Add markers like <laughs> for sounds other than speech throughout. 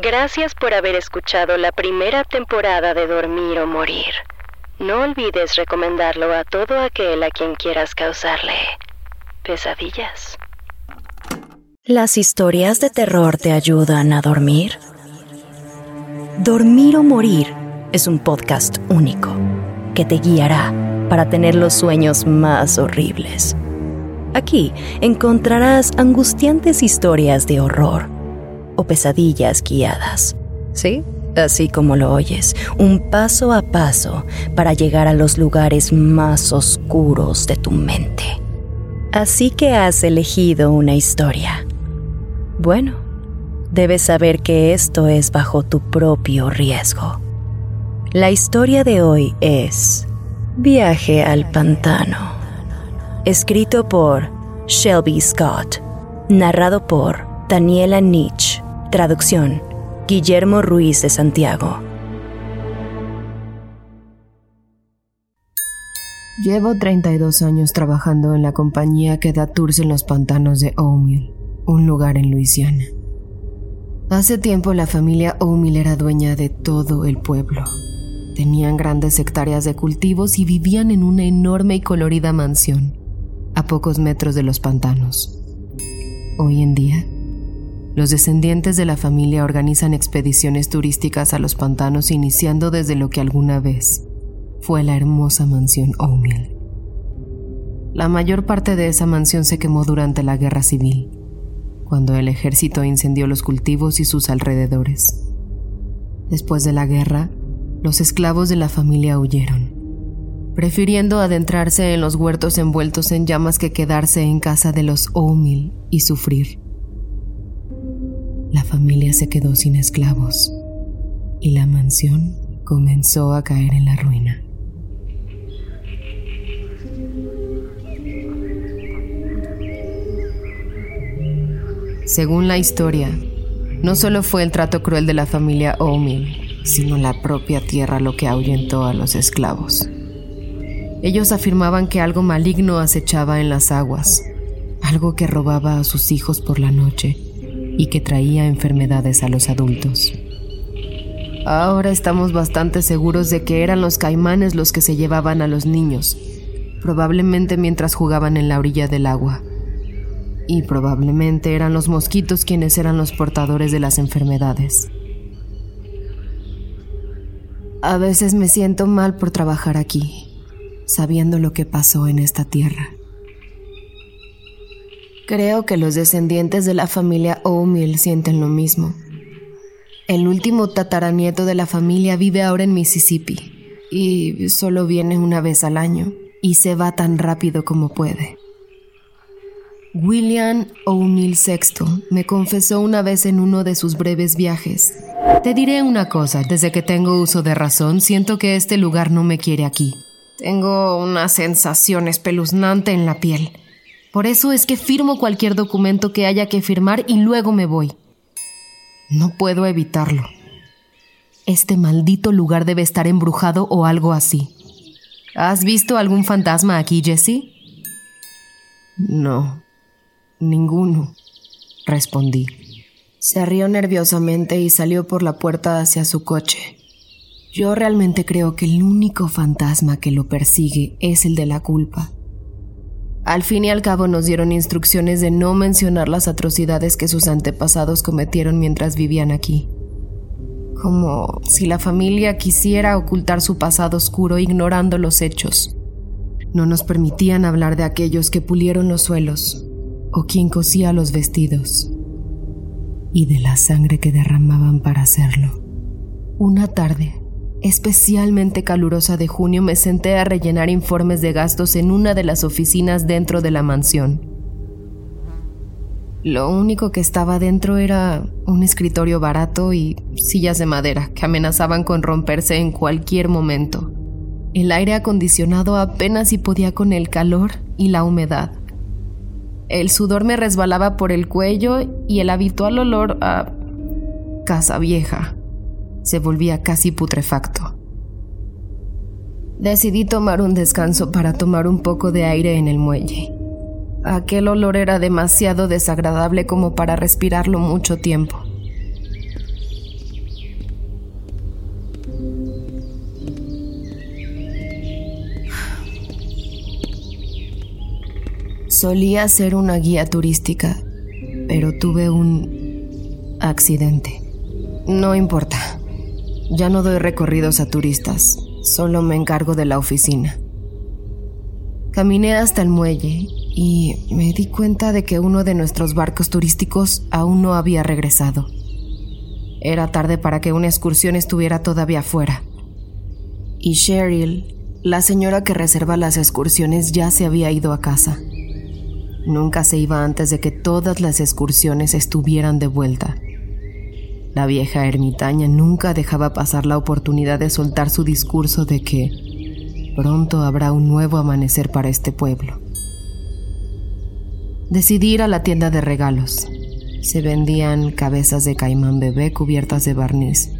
Gracias por haber escuchado la primera temporada de Dormir o Morir. No olvides recomendarlo a todo aquel a quien quieras causarle pesadillas. ¿Las historias de terror te ayudan a dormir? Dormir o Morir es un podcast único que te guiará para tener los sueños más horribles. Aquí encontrarás angustiantes historias de horror o pesadillas guiadas. ¿Sí? Así como lo oyes, un paso a paso para llegar a los lugares más oscuros de tu mente. Así que has elegido una historia. Bueno, debes saber que esto es bajo tu propio riesgo. La historia de hoy es Viaje al Pantano. Escrito por Shelby Scott. Narrado por Daniela Nietzsche. Traducción, Guillermo Ruiz de Santiago. Llevo 32 años trabajando en la compañía que da tours en los pantanos de O'Mill, un lugar en Luisiana. Hace tiempo la familia O'Mill era dueña de todo el pueblo. Tenían grandes hectáreas de cultivos y vivían en una enorme y colorida mansión, a pocos metros de los pantanos. Hoy en día, los descendientes de la familia organizan expediciones turísticas a los pantanos iniciando desde lo que alguna vez fue la hermosa mansión O'Mill. La mayor parte de esa mansión se quemó durante la guerra civil, cuando el ejército incendió los cultivos y sus alrededores. Después de la guerra, los esclavos de la familia huyeron, prefiriendo adentrarse en los huertos envueltos en llamas que quedarse en casa de los O'Mill y sufrir la familia se quedó sin esclavos y la mansión comenzó a caer en la ruina. Según la historia, no solo fue el trato cruel de la familia O'Mill, sino la propia tierra lo que ahuyentó a los esclavos. Ellos afirmaban que algo maligno acechaba en las aguas, algo que robaba a sus hijos por la noche y que traía enfermedades a los adultos. Ahora estamos bastante seguros de que eran los caimanes los que se llevaban a los niños, probablemente mientras jugaban en la orilla del agua. Y probablemente eran los mosquitos quienes eran los portadores de las enfermedades. A veces me siento mal por trabajar aquí, sabiendo lo que pasó en esta tierra. Creo que los descendientes de la familia O'Mill sienten lo mismo. El último tataranieto de la familia vive ahora en Mississippi y solo viene una vez al año y se va tan rápido como puede. William O'Neill VI me confesó una vez en uno de sus breves viajes. Te diré una cosa, desde que tengo uso de razón siento que este lugar no me quiere aquí. Tengo una sensación espeluznante en la piel. Por eso es que firmo cualquier documento que haya que firmar y luego me voy. No puedo evitarlo. Este maldito lugar debe estar embrujado o algo así. ¿Has visto algún fantasma aquí, Jesse? No, ninguno, respondí. Se rió nerviosamente y salió por la puerta hacia su coche. Yo realmente creo que el único fantasma que lo persigue es el de la culpa. Al fin y al cabo nos dieron instrucciones de no mencionar las atrocidades que sus antepasados cometieron mientras vivían aquí. Como si la familia quisiera ocultar su pasado oscuro ignorando los hechos. No nos permitían hablar de aquellos que pulieron los suelos o quien cosía los vestidos y de la sangre que derramaban para hacerlo. Una tarde, especialmente calurosa de junio me senté a rellenar informes de gastos en una de las oficinas dentro de la mansión. Lo único que estaba dentro era un escritorio barato y sillas de madera que amenazaban con romperse en cualquier momento. El aire acondicionado apenas si podía con el calor y la humedad. El sudor me resbalaba por el cuello y el habitual olor a casa vieja se volvía casi putrefacto. Decidí tomar un descanso para tomar un poco de aire en el muelle. Aquel olor era demasiado desagradable como para respirarlo mucho tiempo. Solía ser una guía turística, pero tuve un accidente. No importa. Ya no doy recorridos a turistas, solo me encargo de la oficina. Caminé hasta el muelle y me di cuenta de que uno de nuestros barcos turísticos aún no había regresado. Era tarde para que una excursión estuviera todavía fuera. Y Cheryl, la señora que reserva las excursiones, ya se había ido a casa. Nunca se iba antes de que todas las excursiones estuvieran de vuelta. La vieja ermitaña nunca dejaba pasar la oportunidad de soltar su discurso de que pronto habrá un nuevo amanecer para este pueblo. Decidí ir a la tienda de regalos. Se vendían cabezas de caimán bebé cubiertas de barniz,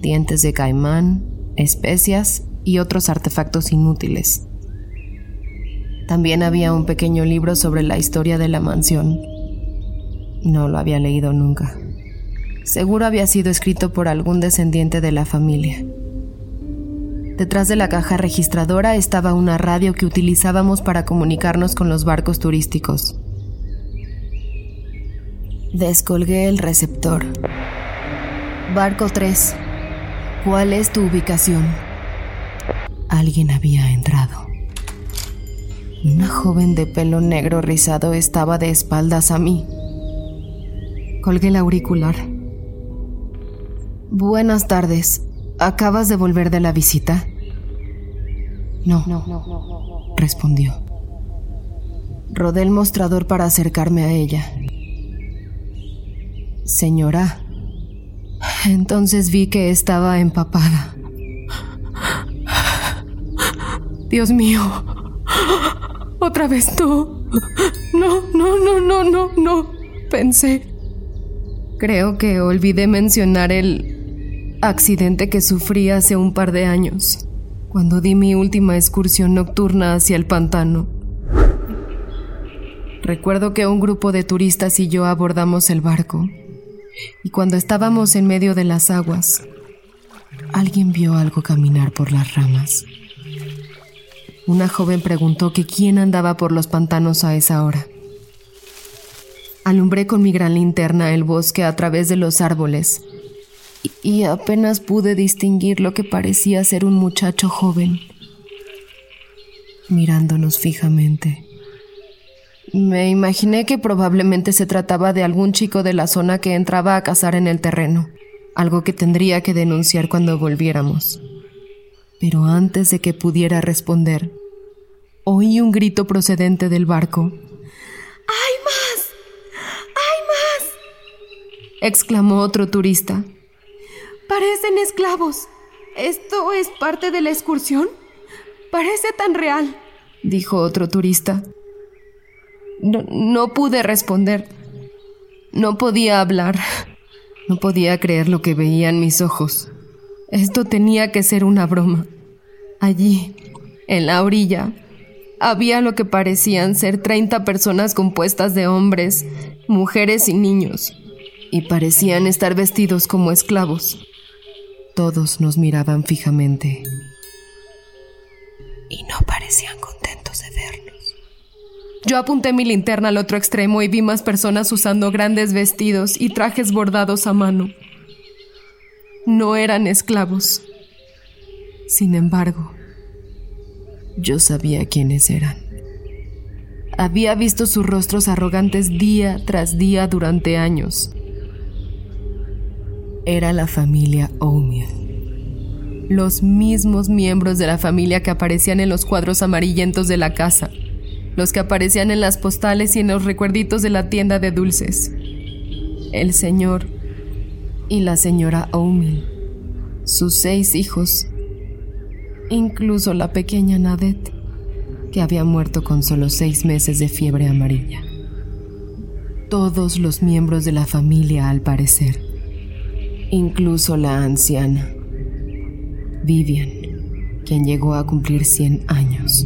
dientes de caimán, especias y otros artefactos inútiles. También había un pequeño libro sobre la historia de la mansión. No lo había leído nunca. Seguro había sido escrito por algún descendiente de la familia. Detrás de la caja registradora estaba una radio que utilizábamos para comunicarnos con los barcos turísticos. Descolgué el receptor. Barco 3. ¿Cuál es tu ubicación? Alguien había entrado. Una joven de pelo negro rizado estaba de espaldas a mí. Colgué el auricular. Buenas tardes. ¿Acabas de volver de la visita? No, respondió. Rodé el mostrador para acercarme a ella. Señora. Entonces vi que estaba empapada. Dios mío. Otra vez tú. No, no, no, no, no, no. Pensé. Creo que olvidé mencionar el accidente que sufrí hace un par de años, cuando di mi última excursión nocturna hacia el pantano. Recuerdo que un grupo de turistas y yo abordamos el barco y cuando estábamos en medio de las aguas, alguien vio algo caminar por las ramas. Una joven preguntó que quién andaba por los pantanos a esa hora. Alumbré con mi gran linterna el bosque a través de los árboles y apenas pude distinguir lo que parecía ser un muchacho joven, mirándonos fijamente. Me imaginé que probablemente se trataba de algún chico de la zona que entraba a cazar en el terreno, algo que tendría que denunciar cuando volviéramos. Pero antes de que pudiera responder, oí un grito procedente del barco. ¡Hay más! ¡Hay más! exclamó otro turista. Parecen esclavos. ¿Esto es parte de la excursión? Parece tan real, dijo otro turista. No, pude responder. No podía hablar. No podía creer lo que veía en mis ojos. Esto tenía que ser una broma. Allí, en la orilla, había lo que parecían ser 30 personas compuestas de hombres, mujeres y niños, y parecían estar vestidos como esclavos. Todos nos miraban fijamente y no parecían contentos de vernos. Yo apunté mi linterna al otro extremo y vi más personas usando grandes vestidos y trajes bordados a mano. No eran esclavos. Sin embargo, yo sabía quiénes eran. Había visto sus rostros arrogantes día tras día durante años. Era la familia O'Meara. Los mismos miembros de la familia que aparecían en los cuadros amarillentos de la casa los que aparecían en las postales y en los recuerditos de la tienda de dulces. El señor y la señora Omi, sus seis hijos, incluso la pequeña Nadet, que había muerto con solo seis meses de fiebre amarilla. Todos los miembros de la familia, al parecer, incluso la anciana, Vivian, quien llegó a cumplir 100 años.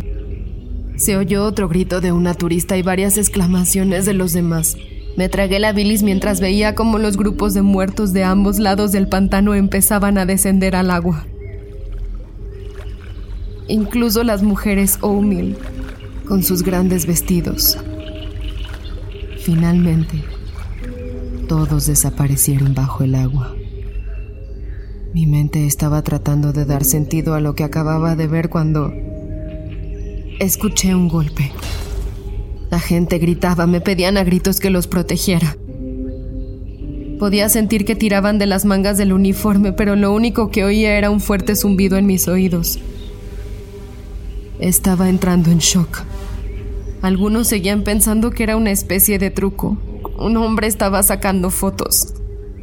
Se oyó otro grito de una turista y varias exclamaciones de los demás. Me tragué la bilis mientras veía cómo los grupos de muertos de ambos lados del pantano empezaban a descender al agua. Incluso las mujeres O'Mill, con sus grandes vestidos, Finalmente, todos desaparecieron bajo el agua. Mi mente estaba tratando de dar sentido a lo que acababa de ver cuando escuché un golpe. La gente gritaba, me pedían a gritos que los protegiera. Podía sentir que tiraban de las mangas del uniforme, pero lo único que oía era un fuerte zumbido en mis oídos. Estaba entrando en shock. Algunos seguían pensando que era una especie de truco. Un hombre estaba sacando fotos,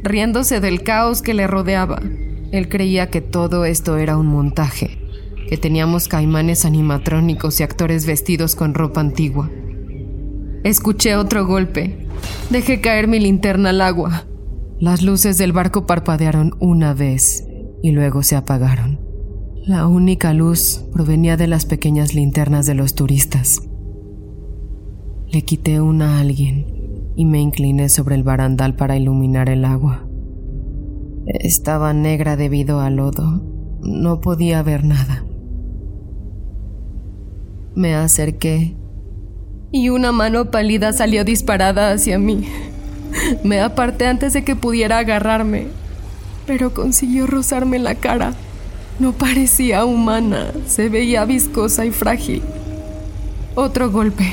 riéndose del caos que le rodeaba. Él creía que todo esto era un montaje, que teníamos caimanes animatrónicos y actores vestidos con ropa antigua. Escuché otro golpe. Dejé caer mi linterna al agua. Las luces del barco parpadearon una vez y luego se apagaron. La única luz provenía de las pequeñas linternas de los turistas. Le quité una a alguien y me incliné sobre el barandal para iluminar el agua. Estaba negra debido al lodo. No podía ver nada. Me acerqué y una mano pálida salió disparada hacia mí. Me aparté antes de que pudiera agarrarme, pero consiguió rozarme la cara. No parecía humana, se veía viscosa y frágil. Otro golpe,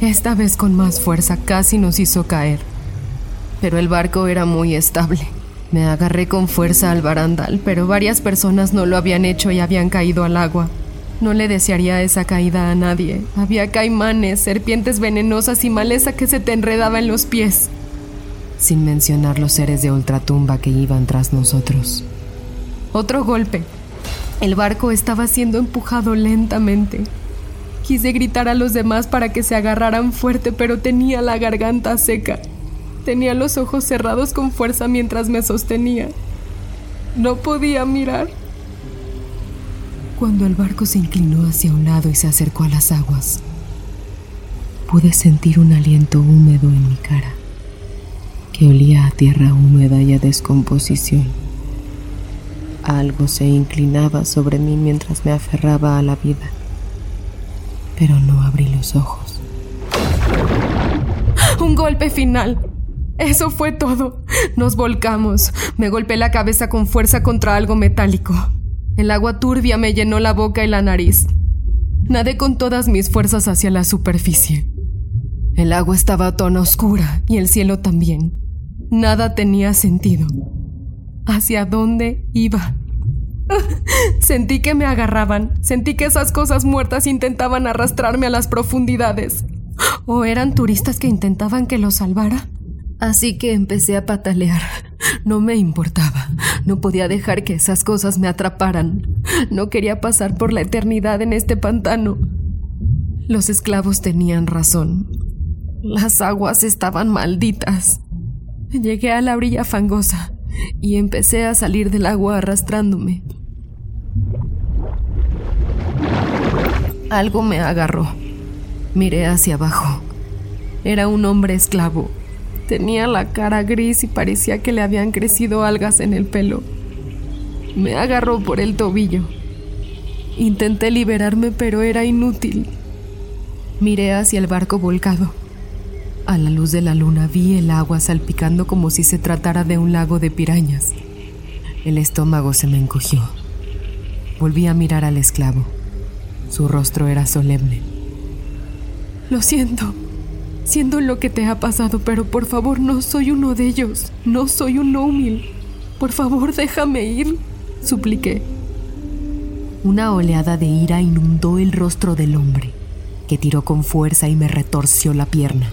esta vez con más fuerza, casi nos hizo caer. Pero el barco era muy estable. Me agarré con fuerza al barandal, pero varias personas no lo habían hecho y habían caído al agua. No le desearía esa caída a nadie. Había caimanes, serpientes venenosas y maleza que se te enredaba en los pies. Sin mencionar los seres de ultratumba que iban tras nosotros. Otro golpe. El barco estaba siendo empujado lentamente. Quise gritar a los demás para que se agarraran fuerte, pero tenía la garganta seca. Tenía los ojos cerrados con fuerza mientras me sostenía. No podía mirar. Cuando el barco se inclinó hacia un lado y se acercó a las aguas, pude sentir un aliento húmedo en mi cara, que olía a tierra húmeda y a descomposición. Algo se inclinaba sobre mí mientras me aferraba a la vida, pero no abrí los ojos. Un golpe final. Eso fue todo. Nos volcamos. Me golpeé la cabeza con fuerza contra algo metálico. El agua turbia me llenó la boca y la nariz. Nadé con todas mis fuerzas hacia la superficie. El agua estaba a tono oscura y el cielo también. Nada tenía sentido. ¿Hacia dónde iba? <laughs> sentí que me agarraban, sentí que esas cosas muertas intentaban arrastrarme a las profundidades. ¿O eran turistas que intentaban que los salvara? Así que empecé a patalear. No me importaba. No podía dejar que esas cosas me atraparan. No quería pasar por la eternidad en este pantano. Los esclavos tenían razón. Las aguas estaban malditas. Llegué a la orilla fangosa y empecé a salir del agua arrastrándome. Algo me agarró. Miré hacia abajo. Era un hombre esclavo Tenía la cara gris y parecía que le habían crecido algas en el pelo. Me agarró por el tobillo. Intenté liberarme, pero era inútil. Miré hacia el barco volcado. A la luz de la luna vi el agua salpicando como si se tratara de un lago de pirañas. El estómago se me encogió. Volví a mirar al esclavo. Su rostro era solemne. Lo siento, Siendo lo que te ha pasado, pero por favor no soy uno de ellos. No soy un Omil. Por favor, déjame ir, supliqué. Una oleada de ira inundó el rostro del hombre, que tiró con fuerza y me retorció la pierna.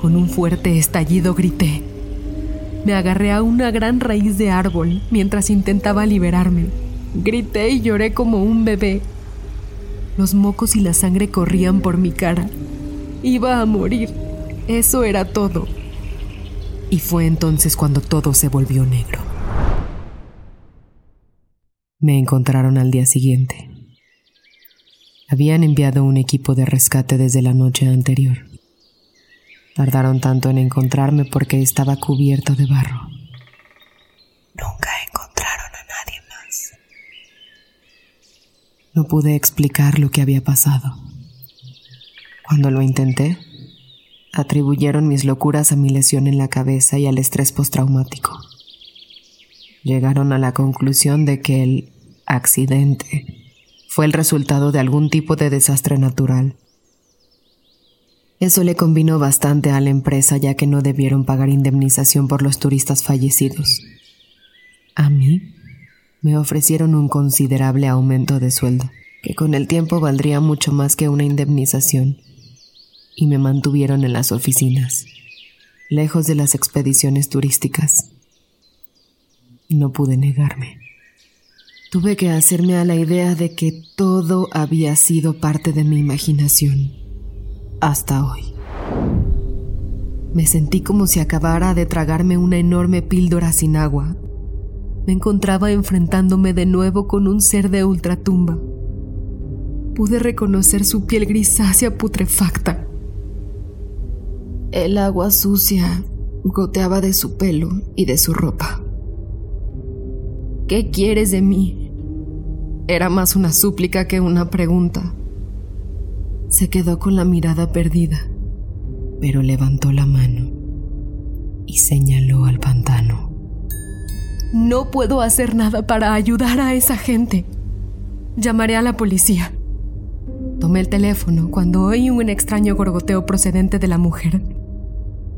Con un fuerte estallido grité. Me agarré a una gran raíz de árbol mientras intentaba liberarme. Grité y lloré como un bebé. Los mocos y la sangre corrían por mi cara. Iba a morir. Eso era todo. Y fue entonces cuando todo se volvió negro. Me encontraron al día siguiente. Habían enviado un equipo de rescate desde la noche anterior. Tardaron tanto en encontrarme porque estaba cubierto de barro. Nunca encontraron a nadie más. No pude explicar lo que había pasado. Cuando lo intenté, atribuyeron mis locuras a mi lesión en la cabeza y al estrés postraumático. Llegaron a la conclusión de que el accidente fue el resultado de algún tipo de desastre natural. Eso le convino bastante a la empresa ya que no debieron pagar indemnización por los turistas fallecidos. A mí me ofrecieron un considerable aumento de sueldo, que con el tiempo valdría mucho más que una indemnización y me mantuvieron en las oficinas, lejos de las expediciones turísticas. No pude negarme. Tuve que hacerme a la idea de que todo había sido parte de mi imaginación, hasta hoy. Me sentí como si acabara de tragarme una enorme píldora sin agua. Me encontraba enfrentándome de nuevo con un ser de ultratumba. Pude reconocer su piel grisácea putrefacta, el agua sucia goteaba de su pelo y de su ropa. ¿Qué quieres de mí? Era más una súplica que una pregunta. Se quedó con la mirada perdida, pero levantó la mano y señaló al pantano. No puedo hacer nada para ayudar a esa gente. Llamaré a la policía. Tomé el teléfono cuando oí un extraño gorgoteo procedente de la mujer.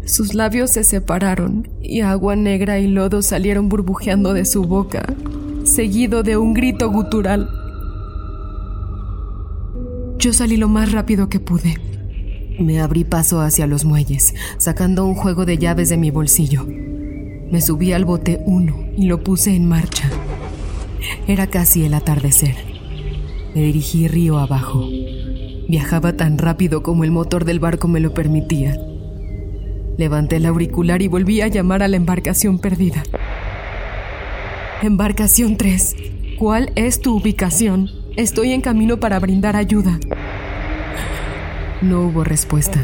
Sus labios se separaron y agua negra y lodo salieron burbujeando de su boca, seguido de un grito gutural. Yo salí lo más rápido que pude. Me abrí paso hacia los muelles, sacando un juego de llaves de mi bolsillo. Me subí al bote uno y lo puse en marcha. Era casi el atardecer. Me dirigí río abajo. Viajaba tan rápido como el motor del barco me lo permitía. Levanté el auricular y volví a llamar a la embarcación perdida. Embarcación 3, ¿cuál es tu ubicación? Estoy en camino para brindar ayuda. No hubo respuesta.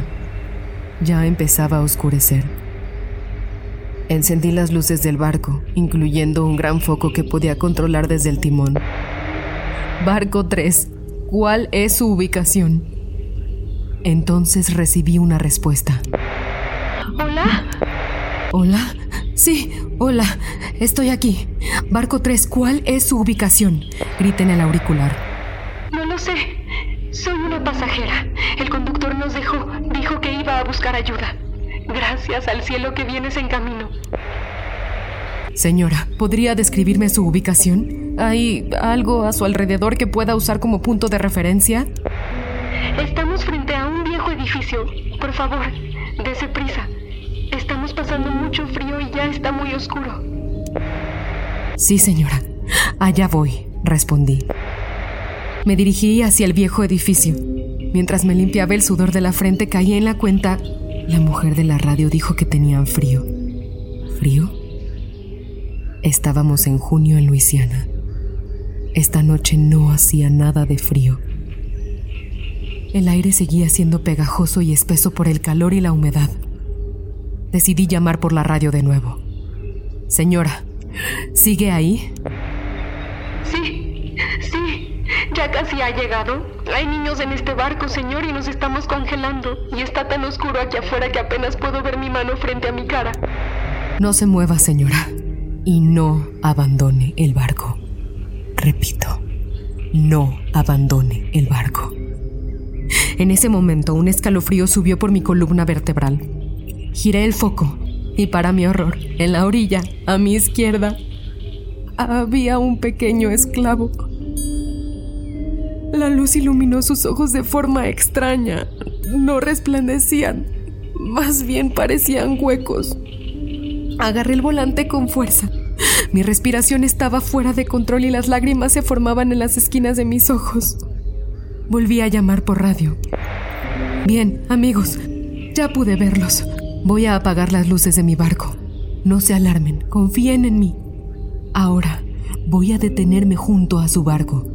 Ya empezaba a oscurecer. Encendí las luces del barco, incluyendo un gran foco que podía controlar desde el timón. Barco 3, ¿cuál es su ubicación? Entonces recibí una respuesta. ¿Hola? ¿Hola? Sí, hola. Estoy aquí. Barco 3, ¿cuál es su ubicación? Grité en el auricular. No lo sé. Soy una pasajera. El conductor nos dejó. Dijo que iba a buscar ayuda. Gracias al cielo que vienes en camino. Señora, ¿podría describirme su ubicación? ¿Hay algo a su alrededor que pueda usar como punto de referencia? Estamos frente a un viejo edificio. Por favor, dese prisa. Pasando mucho frío y ya está muy oscuro. Sí, señora. Allá voy, respondí. Me dirigí hacia el viejo edificio. Mientras me limpiaba el sudor de la frente, caí en la cuenta. La mujer de la radio dijo que tenían frío. ¿Frío? Estábamos en junio en Luisiana. Esta noche no hacía nada de frío. El aire seguía siendo pegajoso y espeso por el calor y la humedad decidí llamar por la radio de nuevo. Señora, ¿sigue ahí? Sí, sí, ya casi ha llegado. Hay niños en este barco, señor, y nos estamos congelando. Y está tan oscuro aquí afuera que apenas puedo ver mi mano frente a mi cara. No se mueva, señora, y no abandone el barco. Repito, no abandone el barco. En ese momento un escalofrío subió por mi columna vertebral. Giré el foco y para mi horror, en la orilla, a mi izquierda, había un pequeño esclavo. La luz iluminó sus ojos de forma extraña. No resplandecían, más bien parecían huecos. Agarré el volante con fuerza. Mi respiración estaba fuera de control y las lágrimas se formaban en las esquinas de mis ojos. Volví a llamar por radio. Bien, amigos, ya pude verlos. Voy a apagar las luces de mi barco. No se alarmen, confíen en mí. Ahora voy a detenerme junto a su barco.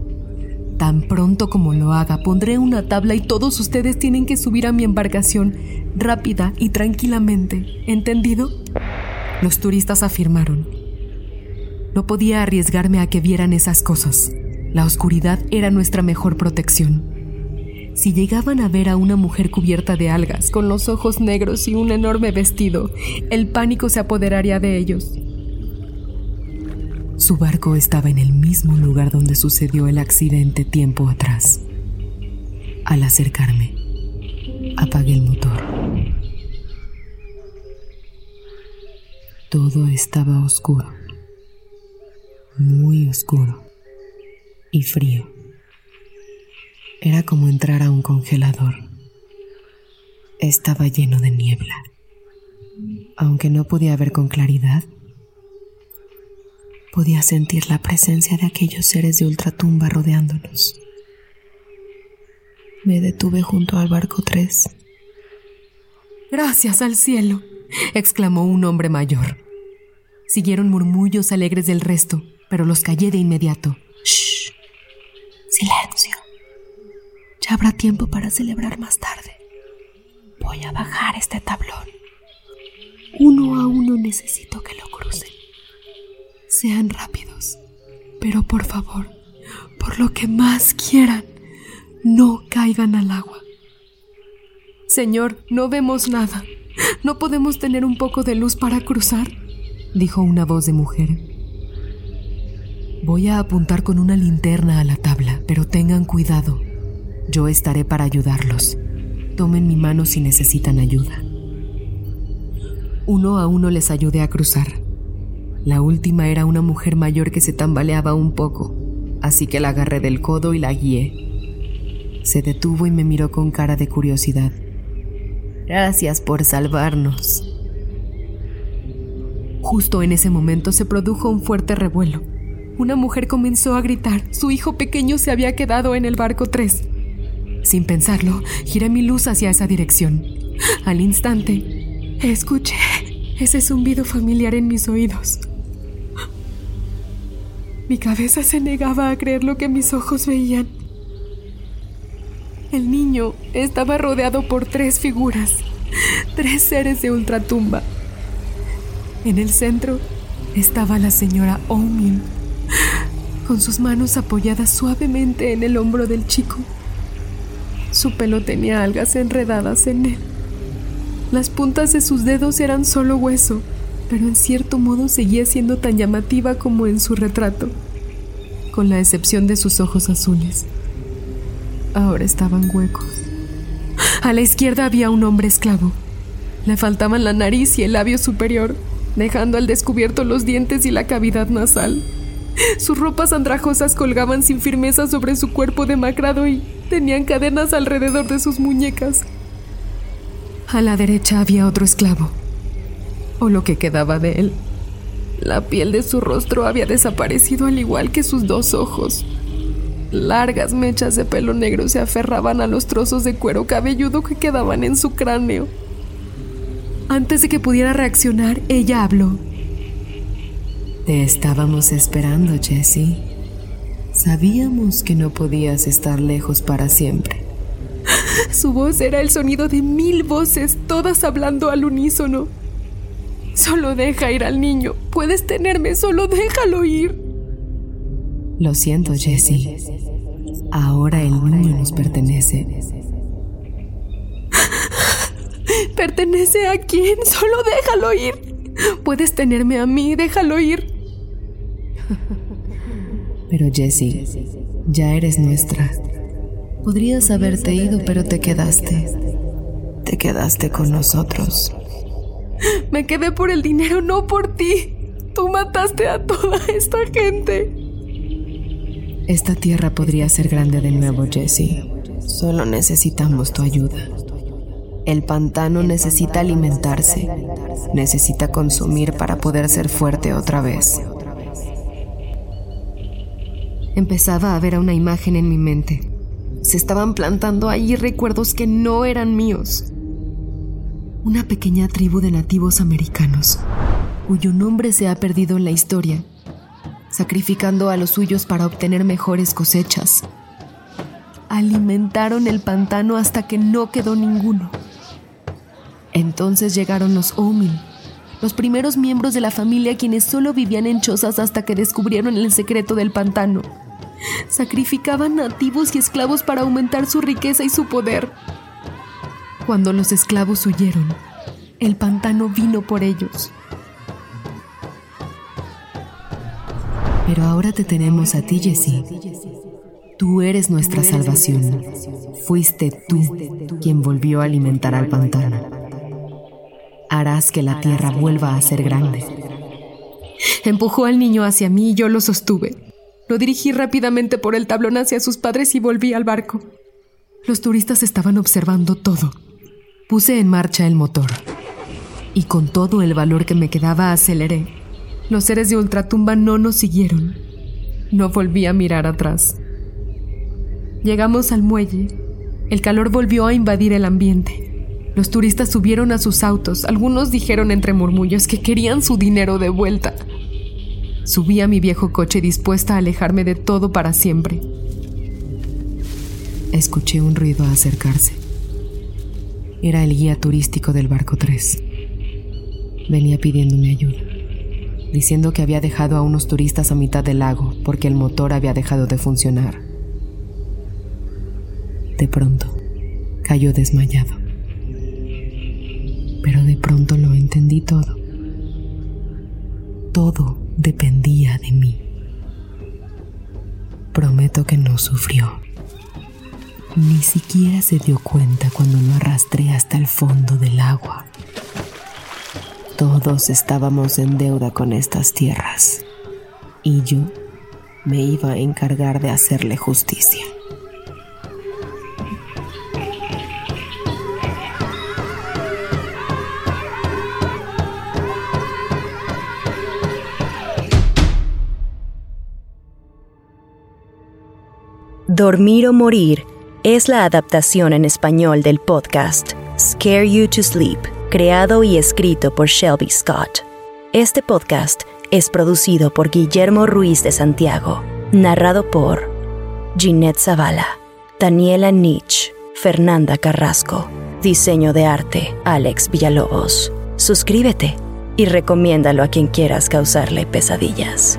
Tan pronto como lo haga, pondré una tabla y todos ustedes tienen que subir a mi embarcación rápida y tranquilamente. ¿Entendido? Los turistas afirmaron. No podía arriesgarme a que vieran esas cosas. La oscuridad era nuestra mejor protección. Si llegaban a ver a una mujer cubierta de algas, con los ojos negros y un enorme vestido, el pánico se apoderaría de ellos. Su barco estaba en el mismo lugar donde sucedió el accidente tiempo atrás. Al acercarme, apagué el motor. Todo estaba oscuro, muy oscuro y frío. Era como entrar a un congelador. Estaba lleno de niebla. Aunque no podía ver con claridad, podía sentir la presencia de aquellos seres de ultratumba rodeándonos. Me detuve junto al barco 3. Gracias al cielo, exclamó un hombre mayor. Siguieron murmullos alegres del resto, pero los callé de inmediato. ¡Shh! Silencio. Ya habrá tiempo para celebrar más tarde. Voy a bajar este tablón. Uno a uno necesito que lo crucen. Sean rápidos, pero por favor, por lo que más quieran, no caigan al agua. Señor, no vemos nada. ¿No podemos tener un poco de luz para cruzar? dijo una voz de mujer. Voy a apuntar con una linterna a la tabla, pero tengan cuidado. Yo estaré para ayudarlos. Tomen mi mano si necesitan ayuda. Uno a uno les ayudé a cruzar. La última era una mujer mayor que se tambaleaba un poco, así que la agarré del codo y la guié. Se detuvo y me miró con cara de curiosidad. Gracias por salvarnos. Justo en ese momento se produjo un fuerte revuelo. Una mujer comenzó a gritar. Su hijo pequeño se había quedado en el barco 3. Sin pensarlo, giré mi luz hacia esa dirección. Al instante, escuché ese zumbido familiar en mis oídos. Mi cabeza se negaba a creer lo que mis ojos veían. El niño estaba rodeado por tres figuras, tres seres de ultratumba. En el centro estaba la señora Omin, con sus manos apoyadas suavemente en el hombro del chico. Su pelo tenía algas enredadas en él. Las puntas de sus dedos eran solo hueso, pero en cierto modo seguía siendo tan llamativa como en su retrato, con la excepción de sus ojos azules ahora estaban huecos. A la izquierda había un hombre esclavo. Le faltaban la nariz y el labio superior, dejando al descubierto los dientes y la cavidad nasal. Sus ropas andrajosas colgaban sin firmeza sobre su cuerpo demacrado y tenían cadenas alrededor de sus muñecas. A la derecha había otro esclavo, o lo que quedaba de él. La piel de su rostro había desaparecido al igual que sus dos ojos. Largas mechas de pelo negro se aferraban a los trozos de cuero cabelludo que quedaban en su cráneo. Antes de que pudiera reaccionar, ella habló. Te estábamos esperando, Jessie. Sabíamos que no podías estar lejos para siempre. <laughs> Su voz era el sonido de mil voces, todas hablando al unísono. Solo deja ir al niño. Puedes tenerme, solo déjalo ir. Lo siento, Jessie. Ahora el niño nos pertenece. <laughs> ¿Pertenece a quién? Solo déjalo ir. Puedes tenerme a mí, déjalo ir. <laughs> Pero Jessie, ya eres nuestra. Podrías haberte ido, pero te quedaste. Te quedaste con nosotros. <gasps> Me quedé por el dinero, no por ti. Tú mataste a toda esta gente. Esta tierra podría ser grande de nuevo, Jesse. Solo necesitamos tu ayuda. El pantano necesita alimentarse, necesita consumir para poder ser fuerte otra vez. Empezaba a ver una imagen en mi mente. Se estaban plantando ahí recuerdos que no eran míos. Una pequeña tribu de nativos americanos, cuyo nombre se ha perdido en la historia sacrificando a los suyos para obtener mejores cosechas. Alimentaron el pantano hasta que no quedó ninguno. Entonces llegaron los Omin, los primeros miembros de la familia quienes solo vivían en chozas hasta que descubrieron el secreto del pantano. Sacrificaban nativos y esclavos para aumentar su riqueza y su poder. Cuando los esclavos huyeron, el pantano vino por ellos. Pero ahora te tenemos a ti, Jessie. Tú eres nuestra salvación. Fuiste tú quien volvió a alimentar al pantano. Harás que la tierra vuelva a ser grande. Empujó al niño hacia mí y yo lo sostuve. Lo dirigí rápidamente por el tablón hacia sus padres y volví al barco. Los turistas estaban observando todo. Puse en marcha el motor. Y con todo el valor que me quedaba aceleré. Los seres de ultratumba no nos siguieron. No volví a mirar atrás. Llegamos al muelle. El calor volvió a invadir el ambiente. Los turistas subieron a sus autos. Algunos dijeron entre murmullos que querían su dinero de vuelta. Subí a mi viejo coche dispuesta a alejarme de todo para siempre. Escuché un ruido acercarse. Era el guía turístico del barco 3. Venía pidiéndome ayuda, diciendo que había dejado a unos turistas a mitad del lago porque el motor había dejado de funcionar. De pronto, cayó desmayado. Pero de pronto lo entendí todo. Todo dependía de mí. Prometo que no sufrió. Ni siquiera se dio cuenta cuando lo arrastré hasta el fondo del agua. Todos estábamos en deuda con estas tierras y yo me iba a encargar de hacerle justicia. Dormir o Morir es la adaptación en español del podcast Scare You to Sleep, creado y escrito por Shelby Scott. Este podcast es producido por Guillermo Ruiz de Santiago, narrado por Ginette Zavala, Daniela Nietzsche, Fernanda Carrasco, diseño de arte Alex Villalobos. Suscríbete y recomiéndalo a quien quieras causarle pesadillas.